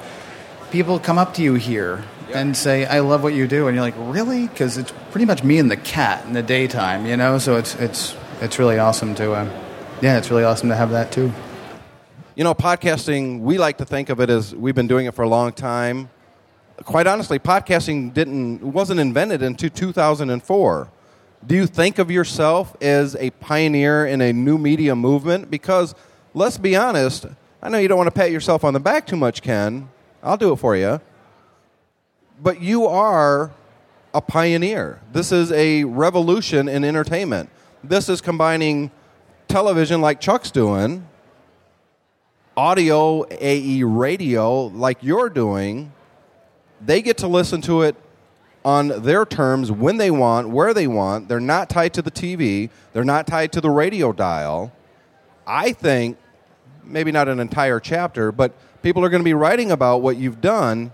people come up to you here and say, "I love what you do," and you're like, "Really?" Because it's pretty much me and the cat in the daytime, you know. So it's it's it's really awesome to, uh, yeah, it's really awesome to have that too. You know, podcasting, we like to think of it as we've been doing it for a long time. Quite honestly, podcasting didn't wasn't invented until 2004. Do you think of yourself as a pioneer in a new media movement? Because let's be honest, I know you don't want to pat yourself on the back too much, Ken. I'll do it for you. But you are a pioneer. This is a revolution in entertainment. This is combining television like Chuck's doing, audio, AE radio like you're doing. They get to listen to it on their terms when they want, where they want. They're not tied to the TV, they're not tied to the radio dial. I think maybe not an entire chapter, but people are going to be writing about what you've done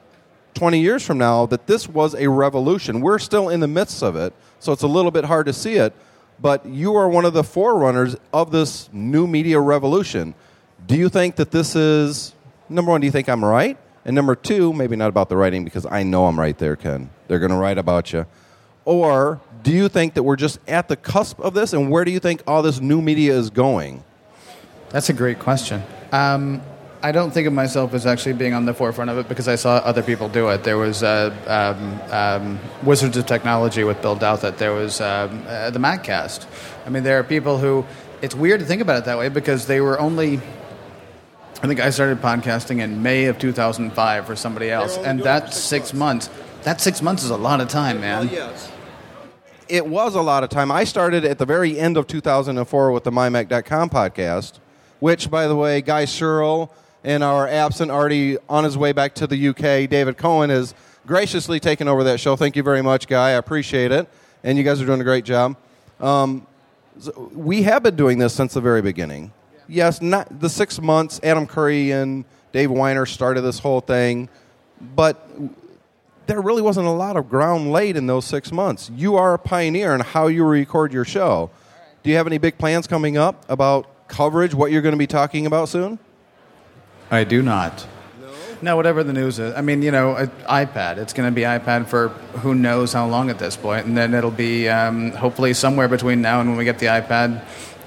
20 years from now that this was a revolution. We're still in the midst of it, so it's a little bit hard to see it, but you are one of the forerunners of this new media revolution. Do you think that this is number one, do you think I'm right? And number two, maybe not about the writing because I know I'm right there, Ken. They're going to write about you. Or do you think that we're just at the cusp of this? And where do you think all this new media is going? That's a great question. Um, I don't think of myself as actually being on the forefront of it because I saw other people do it. There was uh, um, um, Wizards of Technology with Bill Douthit. There was um, uh, the Maccast. I mean, there are people who. It's weird to think about it that way because they were only. I think I started podcasting in May of 2005 for somebody else, and that's six months. That six months is a lot of time, man. yes. It was a lot of time. I started at the very end of 2004 with the MyMac.com podcast, which, by the way, Guy Serle and our absent already on his way back to the UK, David Cohen, has graciously taken over that show. Thank you very much, Guy. I appreciate it. And you guys are doing a great job. Um, we have been doing this since the very beginning. Yes, not the six months. Adam Curry and Dave Winer started this whole thing, but there really wasn't a lot of ground laid in those six months. You are a pioneer in how you record your show. Do you have any big plans coming up about coverage? What you're going to be talking about soon? I do not. No, whatever the news is. I mean, you know, uh, iPad. It's going to be iPad for who knows how long at this point, and then it'll be um, hopefully somewhere between now and when we get the iPad.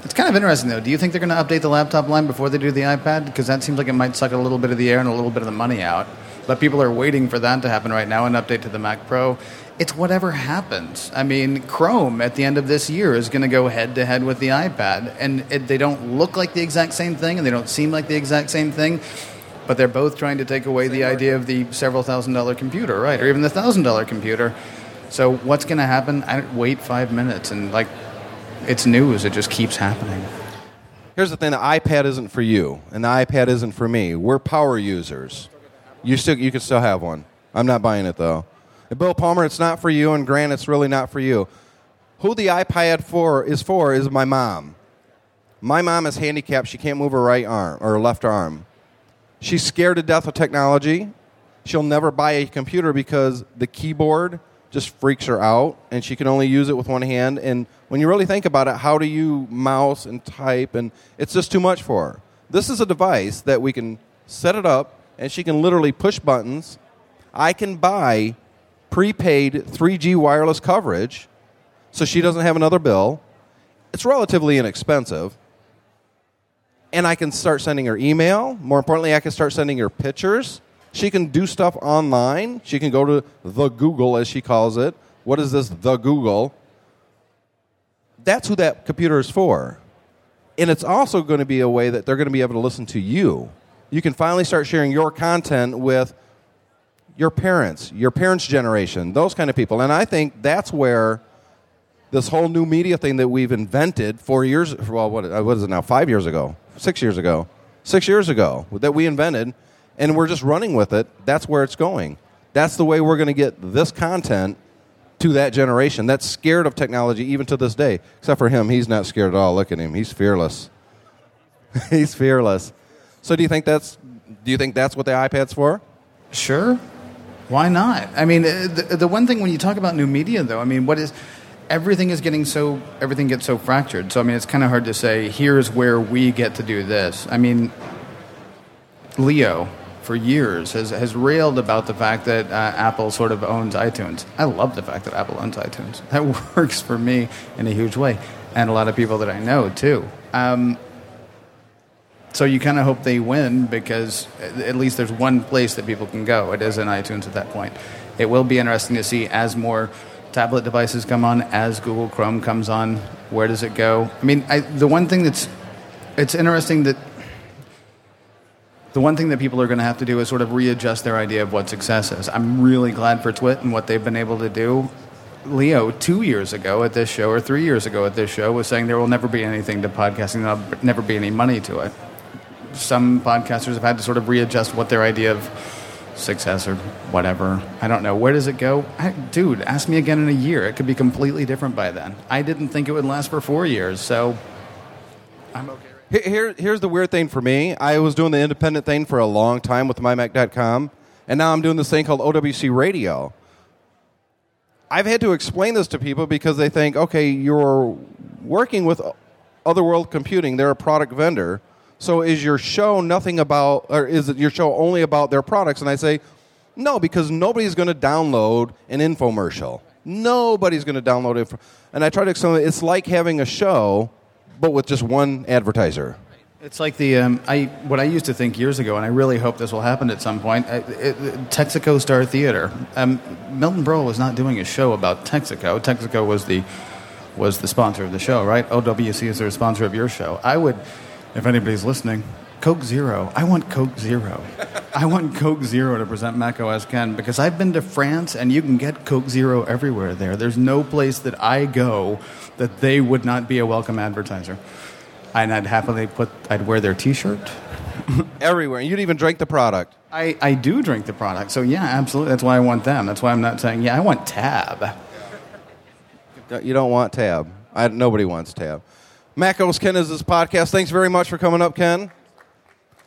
It's kind of interesting, though. Do you think they're going to update the laptop line before they do the iPad? Because that seems like it might suck a little bit of the air and a little bit of the money out. But people are waiting for that to happen right now, an update to the Mac Pro. It's whatever happens. I mean, Chrome at the end of this year is going to go head to head with the iPad, and it, they don't look like the exact same thing, and they don't seem like the exact same thing but they're both trying to take away the idea of the several thousand dollar computer, right? Or even the thousand dollar computer. So what's going to happen? I wait five minutes, and like, it's news. It just keeps happening. Here's the thing: the iPad isn't for you, and the iPad isn't for me. We're power users. You still, you can still have one. I'm not buying it though. And Bill Palmer, it's not for you, and Grant, it's really not for you. Who the iPad for is for is my mom. My mom is handicapped; she can't move her right arm or her left arm. She's scared to death of technology. She'll never buy a computer because the keyboard just freaks her out and she can only use it with one hand. And when you really think about it, how do you mouse and type? And it's just too much for her. This is a device that we can set it up and she can literally push buttons. I can buy prepaid 3G wireless coverage so she doesn't have another bill. It's relatively inexpensive and I can start sending her email. More importantly, I can start sending her pictures. She can do stuff online. She can go to the Google, as she calls it. What is this, the Google? That's who that computer is for. And it's also going to be a way that they're going to be able to listen to you. You can finally start sharing your content with your parents, your parents' generation, those kind of people. And I think that's where this whole new media thing that we've invented four years, well, what, what is it now, five years ago, six years ago, six years ago that we invented, and we're just running with it. That's where it's going. That's the way we're going to get this content to that generation that's scared of technology even to this day. Except for him, he's not scared at all. Look at him; he's fearless. (laughs) he's fearless. So, do you think that's do you think that's what the iPad's for? Sure. Why not? I mean, uh, the, the one thing when you talk about new media, though, I mean, what is everything is getting so everything gets so fractured. So I mean, it's kind of hard to say here's where we get to do this. I mean, Leo for years has has railed about the fact that uh, Apple sort of owns iTunes. I love the fact that Apple owns iTunes. (laughs) That works for me in a huge way, and a lot of people that I know too. Um, so you kind of hope they win because at least there's one place that people can go. It is in iTunes at that point. It will be interesting to see as more tablet devices come on, as Google Chrome comes on, where does it go? I mean, I, the one thing that's it's interesting that the one thing that people are going to have to do is sort of readjust their idea of what success is. I'm really glad for TWiT and what they've been able to do. Leo, two years ago at this show, or three years ago at this show, was saying there will never be anything to podcasting, there'll never be any money to it. Some podcasters have had to sort of readjust what their idea of success or whatever. I don't know. Where does it go? I, dude, ask me again in a year. It could be completely different by then. I didn't think it would last for four years, so I'm okay. Here- Here, here's the weird thing for me. I was doing the independent thing for a long time with mymac.com, and now I'm doing this thing called OWC Radio. I've had to explain this to people because they think, okay, you're working with Other World Computing, they're a product vendor. So is your show nothing about, or is your show only about their products? And I say, no, because nobody's going to download an infomercial. Nobody's going to download it. And I try to explain it. It's like having a show, but with just one advertiser. It's like the um, I what I used to think years ago, and I really hope this will happen at some point. It, it, Texaco Star Theater. Um, Milton Berle was not doing a show about Texaco. Texaco was the was the sponsor of the show, right? OWC is the sponsor of your show. I would, if anybody's listening, Coke Zero. I want Coke Zero. (laughs) I want Coke Zero to present Mac OS Ken because I've been to France and you can get Coke Zero everywhere there. There's no place that I go that they would not be a welcome advertiser. And I'd happily put, I'd wear their T-shirt. (laughs) Everywhere. You'd even drink the product. I, I do drink the product, so yeah, absolutely. That's why I want them. That's why I'm not saying, yeah, I want Tab. You don't want Tab. I, nobody wants Tab. Mac OS Ken is this podcast. Thanks very much for coming up, Ken.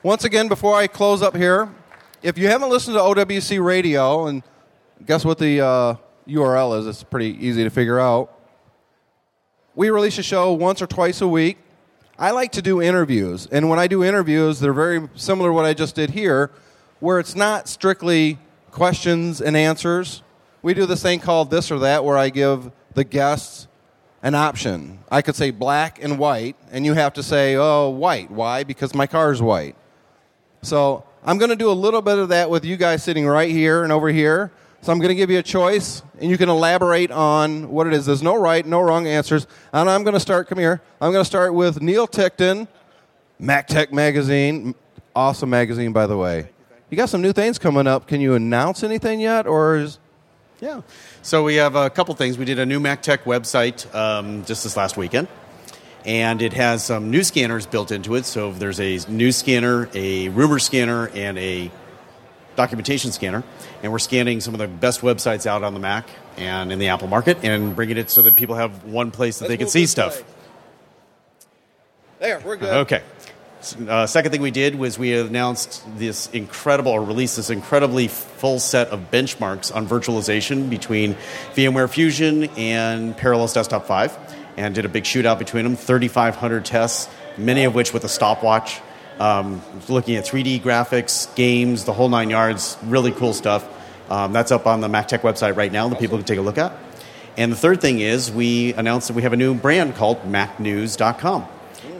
Once again, before I close up here, if you haven't listened to OWC Radio, and guess what the uh, URL is? It's pretty easy to figure out. We release a show once or twice a week. I like to do interviews, and when I do interviews, they're very similar to what I just did here, where it's not strictly questions and answers. We do this thing called this or that, where I give the guests an option. I could say black and white, and you have to say, oh, white. Why? Because my car is white. So I'm going to do a little bit of that with you guys sitting right here and over here. So I'm going to give you a choice, and you can elaborate on what it is. There's no right, no wrong answers. And I'm going to start, come here, I'm going to start with Neil Ticktin, MacTech Magazine. Awesome magazine, by the way. You got some new things coming up. Can you announce anything yet, or is. Yeah. So we have a couple things. We did a new MacTech website um, just this last weekend, and it has some new scanners built into it. So there's a news scanner, a rumor scanner, and a documentation scanner. And we're scanning some of the best websites out on the Mac and in the Apple market, and bringing it so that people have one place that they can see stuff. There, we're good. Okay. Uh, second thing we did was we announced this incredible, or released this incredibly full set of benchmarks on virtualization between VMware Fusion and Parallels Desktop 5, and did a big shootout between them 3,500 tests, many of which with a stopwatch, um, looking at 3D graphics, games, the whole nine yards, really cool stuff. Um, that's up on the MacTech website right now that people can take a look at. And the third thing is we announced that we have a new brand called MacNews.com.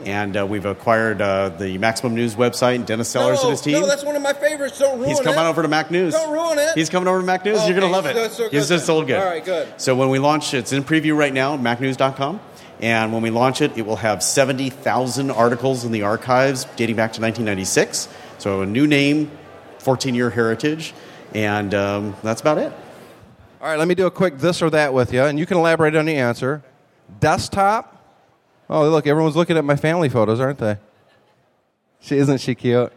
And uh, we've acquired uh, the Macsimum News website, Dennis Sellers and his team. No, that's one of my favorites. Don't ruin He's it. coming over to Mac News. Don't ruin it. He's coming over to Mac News. Oh, You're going to love it. So- so He's good just sold good. All right, good. So when we launch, it's in preview right now, MacNews.com. And when we launch it, it will have 70,000 articles in the archives dating back to 1996. So a new name, 14 year heritage, and um, that's about it. All right, let me do a quick this or that with you, and you can elaborate on the answer. Desktop. Oh, look, everyone's looking at my family photos, aren't they? She isn't she cute?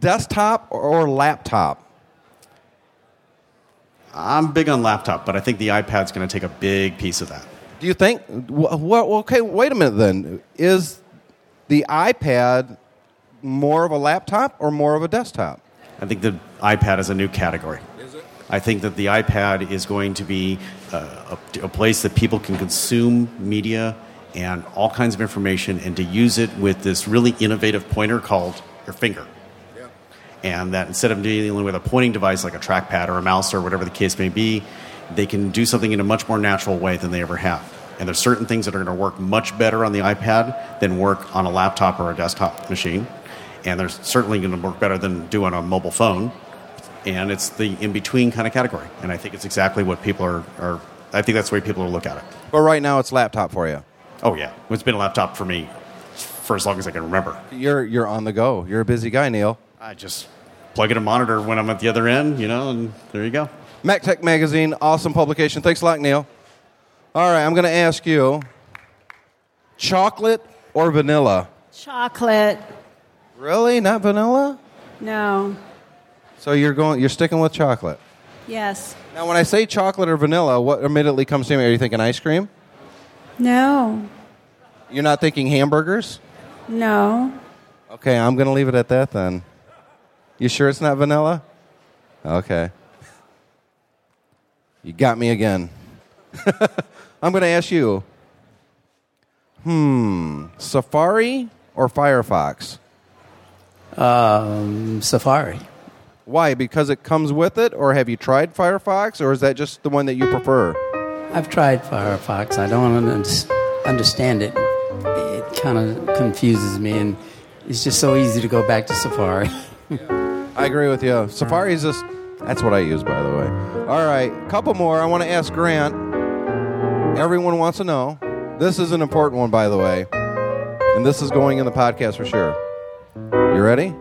Desktop or laptop? I'm big on laptop, but I think the iPad's going to take a big piece of that. Do you think? wh- wh- okay, wait a minute. Then is the iPad more of a laptop or more of a desktop? I think the iPad is a new category. Is it? I think that the iPad is going to be uh, a, a place that people can consume media and all kinds of information and to use it with this really innovative pointer called your finger. And that instead of dealing with a pointing device like a trackpad or a mouse or whatever the case may be, they can do something in a much more natural way than they ever have. And there's certain things that are going to work much better on the iPad than work on a laptop or a desktop machine. And they're certainly going to work better than do on a mobile phone. And it's the in between kind of category. And I think it's exactly what people are, are I think that's the way people will look at it. But right now, it's laptop for you. Oh, yeah. It's been a laptop for me for as long as I can remember. You're you're on the go. You're a busy guy, Neil. I just plug in a monitor when I'm at the other end, you know, and there you go. MacTech Magazine, awesome publication. Thanks a lot, Neil. All right, I'm going to ask you chocolate or vanilla? Chocolate. Really? Not vanilla? No. So you're going. You're sticking with chocolate. Yes. Now, when I say chocolate or vanilla, what immediately comes to me? Are you thinking ice cream? No. You're not thinking hamburgers? No. Okay, I'm going to leave it at that then. You sure it's not vanilla? Okay. You got me again. (laughs) I'm going to ask you. Hmm, Safari or Firefox? Um, Safari. Why? Because it comes with it, or have you tried Firefox, or is that just the one that you prefer? I've tried Firefox. I don't understand it. It kind of confuses me, and it's just so easy to go back to Safari. (laughs) I agree with you. Safari is just that's what I use, by the way. All right, couple more. I want to ask Grant. Everyone wants to know. This is an important one, by the way, and this is going in the podcast for sure. You ready?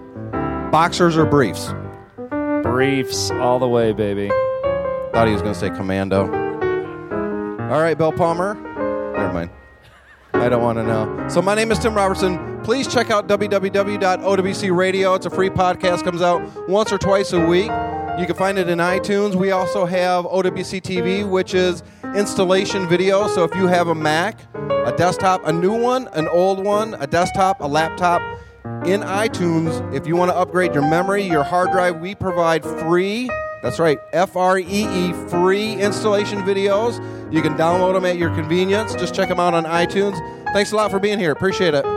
Boxers or briefs? Briefs all the way, baby. Thought he was going to say commando. All right, Bill Palmer. Never mind. I don't want to know. So my name is Tim Robertson. Please check out www.owc Radio. It's a free podcast. Comes out once or twice a week. You can find it in iTunes. We also have OWC TV, which is installation video. So if you have a Mac, a desktop, a new one, an old one, a desktop, a laptop, in iTunes, if you want to upgrade your memory, your hard drive, we provide free. That's right, F R E E, free installation videos. You can download them at your convenience. Just check them out on iTunes. Thanks a lot for being here. Appreciate it.